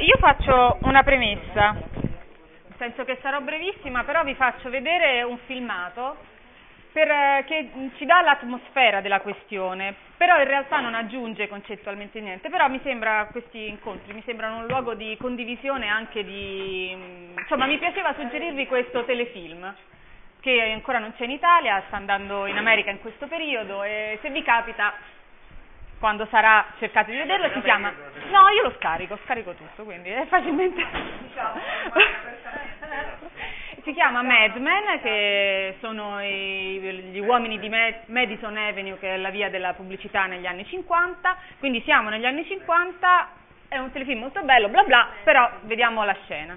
io faccio una premessa, nel senso che sarò brevissima, però vi faccio vedere un filmato per, eh, che ci dà l'atmosfera della questione, però in realtà non aggiunge concettualmente niente, però mi sembra questi incontri, mi sembrano un luogo di condivisione anche di... insomma mi piaceva suggerirvi questo telefilm che ancora non c'è in Italia, sta andando in America in questo periodo e se vi capita quando sarà cercate di vederlo si chiama no io lo scarico scarico tutto quindi è facilmente si chiama Mad Men che sono i, gli uomini di Madison Avenue che è la via della pubblicità negli anni 50 quindi siamo negli anni 50 è un telefilm molto bello bla bla però vediamo la scena.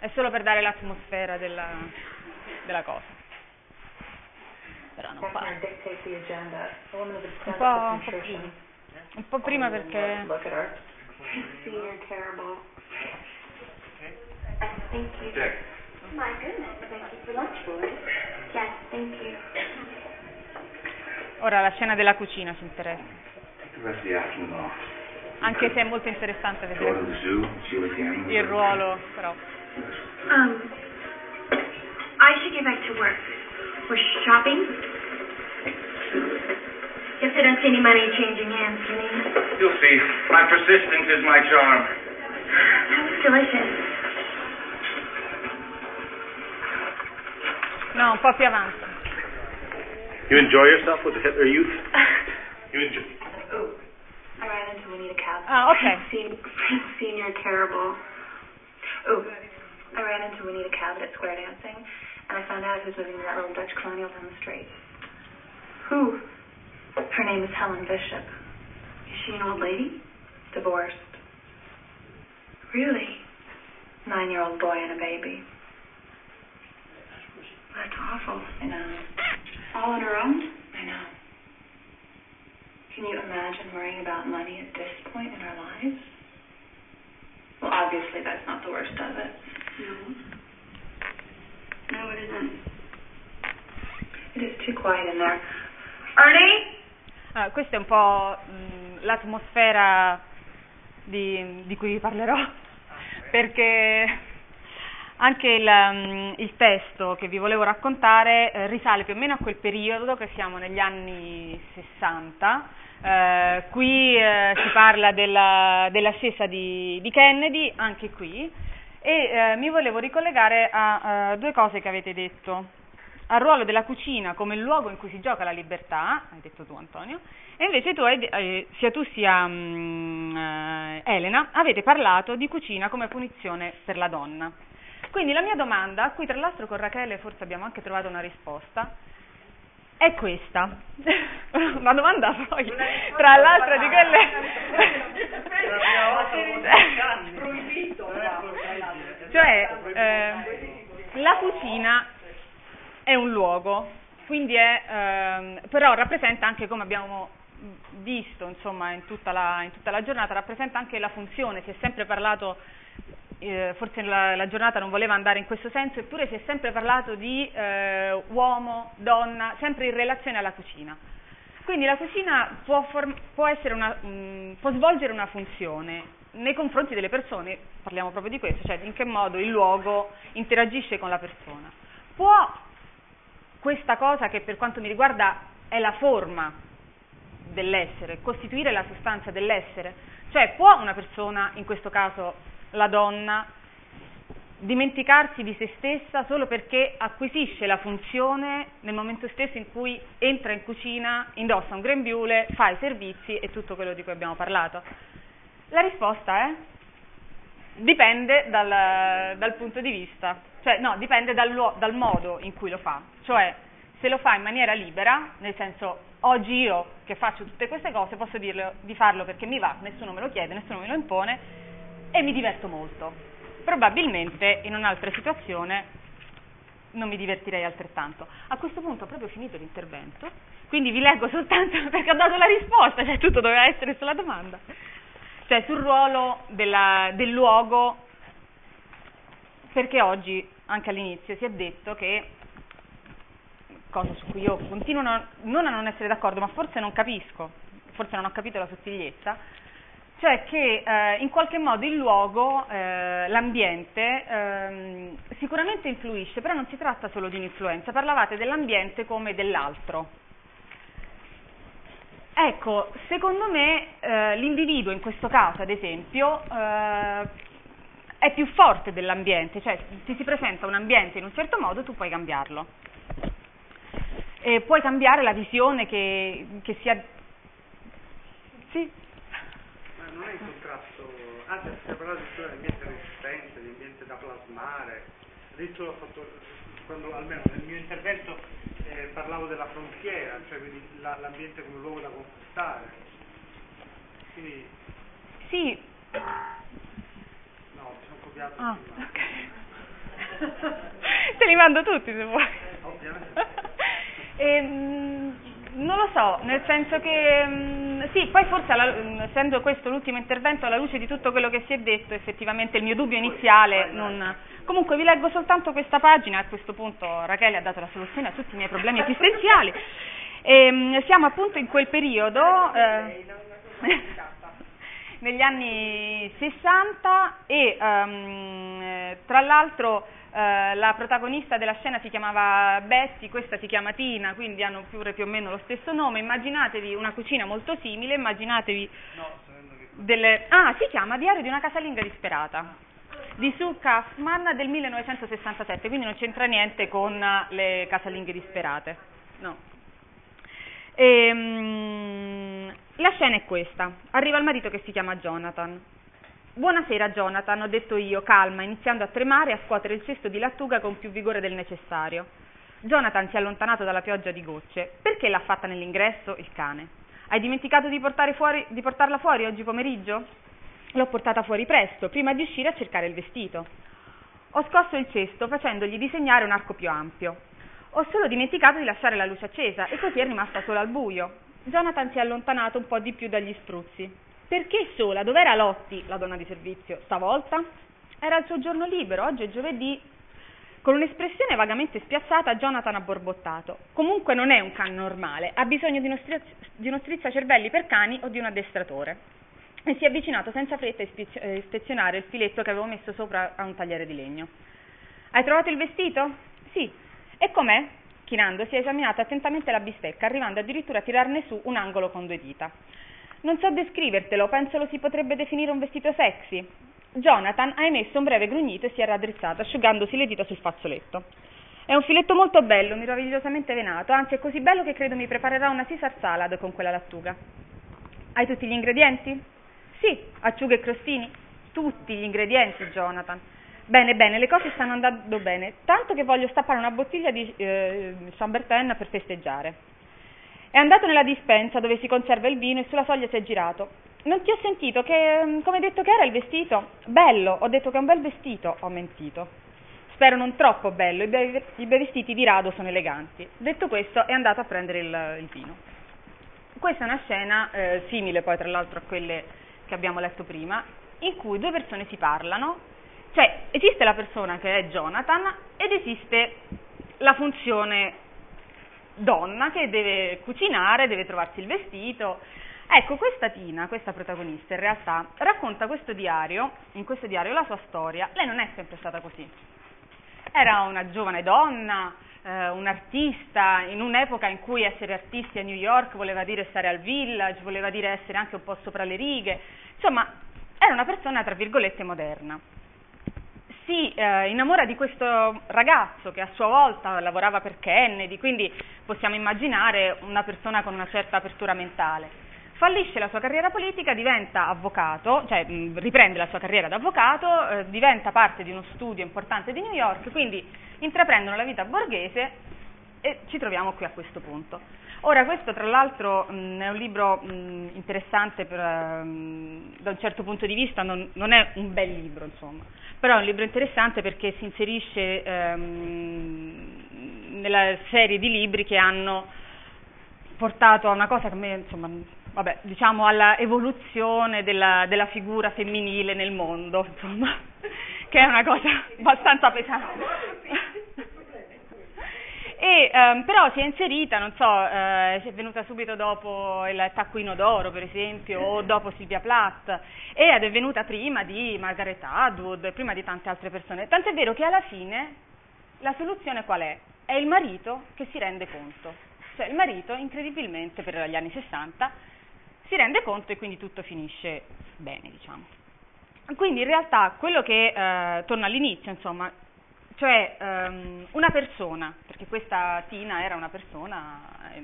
È solo per dare l'atmosfera della, della cosa però non fa. Un po', un po' prima. Un po' prima perché... Thank you. My goodness, thank you for lunch, boys. Yes, thank you. Ora la scena della cucina ci interessa. Anche se è molto interessante vedere il ruolo, però. Um, I should get back to work. For shopping? Guess I don't see any money changing hands for me. You'll see. My persistence is my charm. That was delicious. No, un po' più avanti. You enjoy yourself with the Hitler Youth? You enjoy. oh, I ran into Juanita Cab. Ah, okay. Sen- senior terrible. Oh, I ran into Juanita Cabot at square dancing, and I found out who's living in that little Dutch colonial down the street. Who? Her name is Helen Bishop. Is she an old lady? Divorced. Really? Nine year old boy and a baby. That's awful. I know. All on her own? I know. Can you imagine worrying about money at this point in our lives? Well, obviously that's not the worst of it. No. No, it isn't. It is too quiet in there. Ernie? Allora, questa è un po' mh, l'atmosfera di, di, cui vi parlerò, perché anche il, um, il, testo che vi volevo raccontare eh, risale più o meno a quel periodo che siamo negli anni 60. Eh, qui eh, si parla della, dell'ascesa di, di, Kennedy, anche qui, e eh, mi volevo ricollegare a, a due cose che avete detto. Al ruolo della cucina come luogo in cui si gioca la libertà, hai detto tu Antonio, e invece tu, eh, sia tu sia um, eh, Elena, avete parlato di cucina come punizione per la donna. Quindi la mia domanda, a cui tra l'altro con Rachele forse abbiamo anche trovato una risposta, è questa. una domanda poi, tra l'altro di quelle... eh, la cucina è un luogo, quindi è, ehm, però rappresenta anche, come abbiamo visto insomma, in, tutta la, in, tutta la, giornata, rappresenta anche la funzione, si è sempre parlato, eh, forse la, la, giornata non voleva andare in questo senso, eppure si è sempre parlato di eh, uomo, donna, sempre in relazione alla cucina. Quindi la cucina può, form- può, una, mh, può svolgere una funzione nei confronti delle persone, parliamo proprio di questo, cioè in che modo il luogo interagisce con la persona. Può questa cosa che per quanto mi riguarda è la forma dell'essere, costituire la sostanza dell'essere. Cioè può una persona, in questo caso la donna, dimenticarsi di se stessa solo perché acquisisce la funzione nel momento stesso in cui entra in cucina, indossa un grembiule, fa i servizi e tutto quello di cui abbiamo parlato? La risposta è dipende dal, dal punto di vista, cioè no, dipende dal, dal modo in cui lo fa, cioè se lo fa in maniera libera, nel senso oggi io che faccio tutte queste cose posso dirle di farlo perché mi va, nessuno me lo chiede, nessuno me lo impone e mi diverto molto. Probabilmente in un'altra situazione non mi divertirei altrettanto. A questo punto ho proprio finito l'intervento, quindi vi leggo soltanto perché ho dato la risposta, cioè tutto doveva essere sulla domanda cioè sul ruolo della, del luogo, perché oggi, anche all'inizio, si è detto che, cosa su cui io continuo non a non essere d'accordo, ma forse non capisco, forse non ho capito la sottigliezza, cioè che eh, in qualche modo il luogo, eh, l'ambiente, ehm, sicuramente influisce, però non si tratta solo di un'influenza, parlavate dell'ambiente come dell'altro. Ecco, secondo me eh, l'individuo in questo caso, ad esempio, eh, è più forte dell'ambiente, cioè ti si presenta un ambiente in un certo modo, tu puoi cambiarlo. E puoi cambiare la visione che, che sia... Sì? Ma non è in contrasto, anzi si è parlato di ambiente resistente, di ambiente da plasmare, ho fatto, quando almeno nel mio intervento eh, parlavo della frontiera, cioè quindi la, l'ambiente come luogo da conquistare. Quindi... Sì. No, mi sono copiato. Ah, ok. Te li mando tutti se vuoi. Ovviamente. E, mh, non lo so, nel senso che mh, sì, poi forse alla, mh, essendo questo l'ultimo intervento alla luce di tutto quello che si è detto, effettivamente il mio dubbio iniziale non... Comunque vi leggo soltanto questa pagina, a questo punto Rachele ha dato la soluzione a tutti i miei problemi esistenziali. E, mh, siamo appunto in quel periodo, eh, negli anni 60 e ehm, tra l'altro eh, la protagonista della scena si chiamava Betty, questa si chiama Tina, quindi hanno pure più o meno lo stesso nome. Immaginatevi una cucina molto simile, immaginatevi delle... Ah, si chiama Diario di una casalinga disperata di Sue Kaufman del 1967, quindi non c'entra niente con le casalinghe disperate. No. Ehm, la scena è questa. Arriva il marito che si chiama Jonathan. Buonasera Jonathan, ho detto io, calma, iniziando a tremare e a scuotere il cesto di lattuga con più vigore del necessario. Jonathan si è allontanato dalla pioggia di gocce. Perché l'ha fatta nell'ingresso? Il cane. Hai dimenticato di, fuori, di portarla fuori oggi pomeriggio? L'ho portata fuori presto, prima di uscire a cercare il vestito. Ho scosso il cesto facendogli disegnare un arco più ampio. Ho solo dimenticato di lasciare la luce accesa e così è rimasta sola al buio. Jonathan si è allontanato un po' di più dagli spruzzi. Perché sola? Dov'era Lotti, la donna di servizio, stavolta? Era il suo giorno libero, oggi è giovedì. Con un'espressione vagamente spiazzata, Jonathan ha borbottato. Comunque non è un can normale, ha bisogno di uno, strizz- di uno strizzacervelli per cani o di un addestratore. E si è avvicinato senza fretta a a ispezionare il filetto che avevo messo sopra a un tagliere di legno. Hai trovato il vestito? Sì. E com'è? Chinando si è esaminata attentamente la bistecca, arrivando addirittura a tirarne su un angolo con due dita. Non so descrivertelo, penso lo si potrebbe definire un vestito sexy. Jonathan ha emesso un breve grugnito e si è raddrizzato, asciugandosi le dita sul fazzoletto. È un filetto molto bello, meravigliosamente venato, anzi è così bello che credo mi preparerò una Caesar salad con quella lattuga. Hai tutti gli ingredienti? Sì, acciughe e crostini. Tutti gli ingredienti, Jonathan. Bene, bene, le cose stanno andando bene, tanto che voglio stappare una bottiglia di eh, Chambertin per festeggiare. È andato nella dispensa dove si conserva il vino e sulla soglia si è girato. Non ti ho sentito che, come hai detto che era il vestito? Bello, ho detto che è un bel vestito, ho mentito. Spero non troppo bello, i bei, i vestiti di rado sono eleganti. Detto questo è andato a prendere il, il vino. Questa è una scena eh, simile poi tra l'altro a quelle che abbiamo letto prima, in cui due persone si parlano cioè, esiste la persona che è Jonathan ed esiste la funzione donna che deve cucinare, deve trovarsi il vestito. Ecco, questa Tina, questa protagonista, in realtà racconta questo diario, in questo diario la sua storia. Lei non è sempre stata così. Era una giovane donna, eh, un artista, in un'epoca in cui essere artisti a New York voleva dire stare al village, voleva dire essere anche un po' sopra le righe. Insomma, era una persona, tra virgolette, moderna si eh, innamora di questo ragazzo che a sua volta lavorava per Kennedy, quindi possiamo immaginare una persona con una certa apertura mentale. Fallisce la sua carriera politica, diventa avvocato, cioè mh, riprende la sua carriera da avvocato, eh, diventa parte di uno studio importante di New York, quindi intraprendono la vita borghese e ci troviamo qui a questo punto. Ora, questo tra l'altro è un libro mh, interessante per, mh, da un certo punto di vista, non, non, è un bel libro, insomma, però è un libro interessante perché si inserisce ehm, nella serie di libri che hanno portato a una cosa che a me, insomma, vabbè, diciamo alla evoluzione della, della figura femminile nel mondo, insomma, che è una cosa abbastanza pesante. E, ehm, però si è inserita, non so, eh, si è venuta subito dopo il Taccuino d'Oro, per esempio, o dopo Silvia Plath, ed è venuta prima di Margaret Atwood, prima di tante altre persone. Tant'è vero che alla fine la soluzione qual è? È il marito che si rende conto. Cioè il marito, incredibilmente, per gli anni 60, si rende conto e quindi tutto finisce bene, diciamo. Quindi in realtà quello che, eh, torna all'inizio, insomma, cioè um, una persona, perché questa Tina era una persona eh,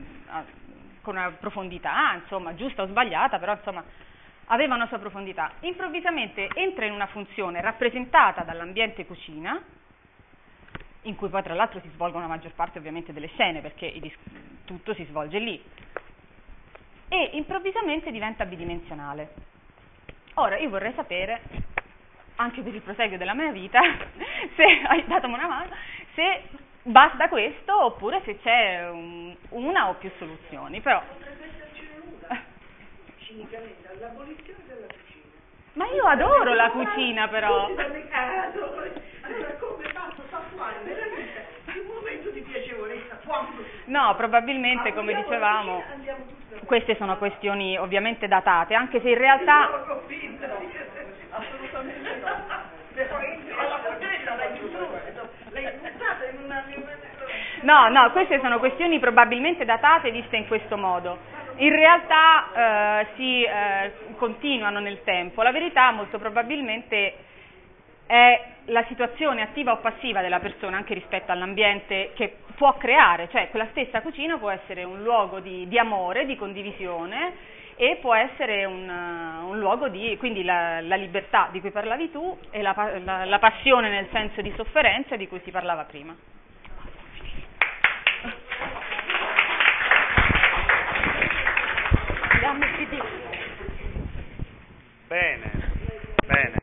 con una profondità, insomma, giusta o sbagliata, però insomma aveva una sua profondità, improvvisamente entra in una funzione rappresentata dall'ambiente cucina, in cui poi tra l'altro si svolgono la maggior parte ovviamente delle scene, perché tutto si svolge lì, e improvvisamente diventa bidimensionale. Ora io vorrei sapere anche per il proseguio della mia vita, se hai dato una mano, se basta questo oppure se c'è un, una o più soluzioni. Però... Potrebbe essercene una, cinicamente, all'abolizione della cucina. Ma io adoro la cucina però. Allora come fatto Sassuale nella vita un momento di piacevolezza quando No, probabilmente come dicevamo queste sono questioni ovviamente datate, anche se in realtà assolutamente no. Alla potenza l'hai l'hai buttata in una... No, no, queste sono questioni probabilmente datate viste in questo modo. In realtà eh, si eh, continuano nel tempo. La verità molto probabilmente è la situazione attiva o passiva della persona anche rispetto all'ambiente che può creare, cioè quella stessa cucina può essere un luogo di, di amore, di condivisione e può essere un, un luogo di, quindi la, la, libertà di cui parlavi tu e la, la, la passione nel senso di sofferenza di cui si parlava prima. Bene, bene.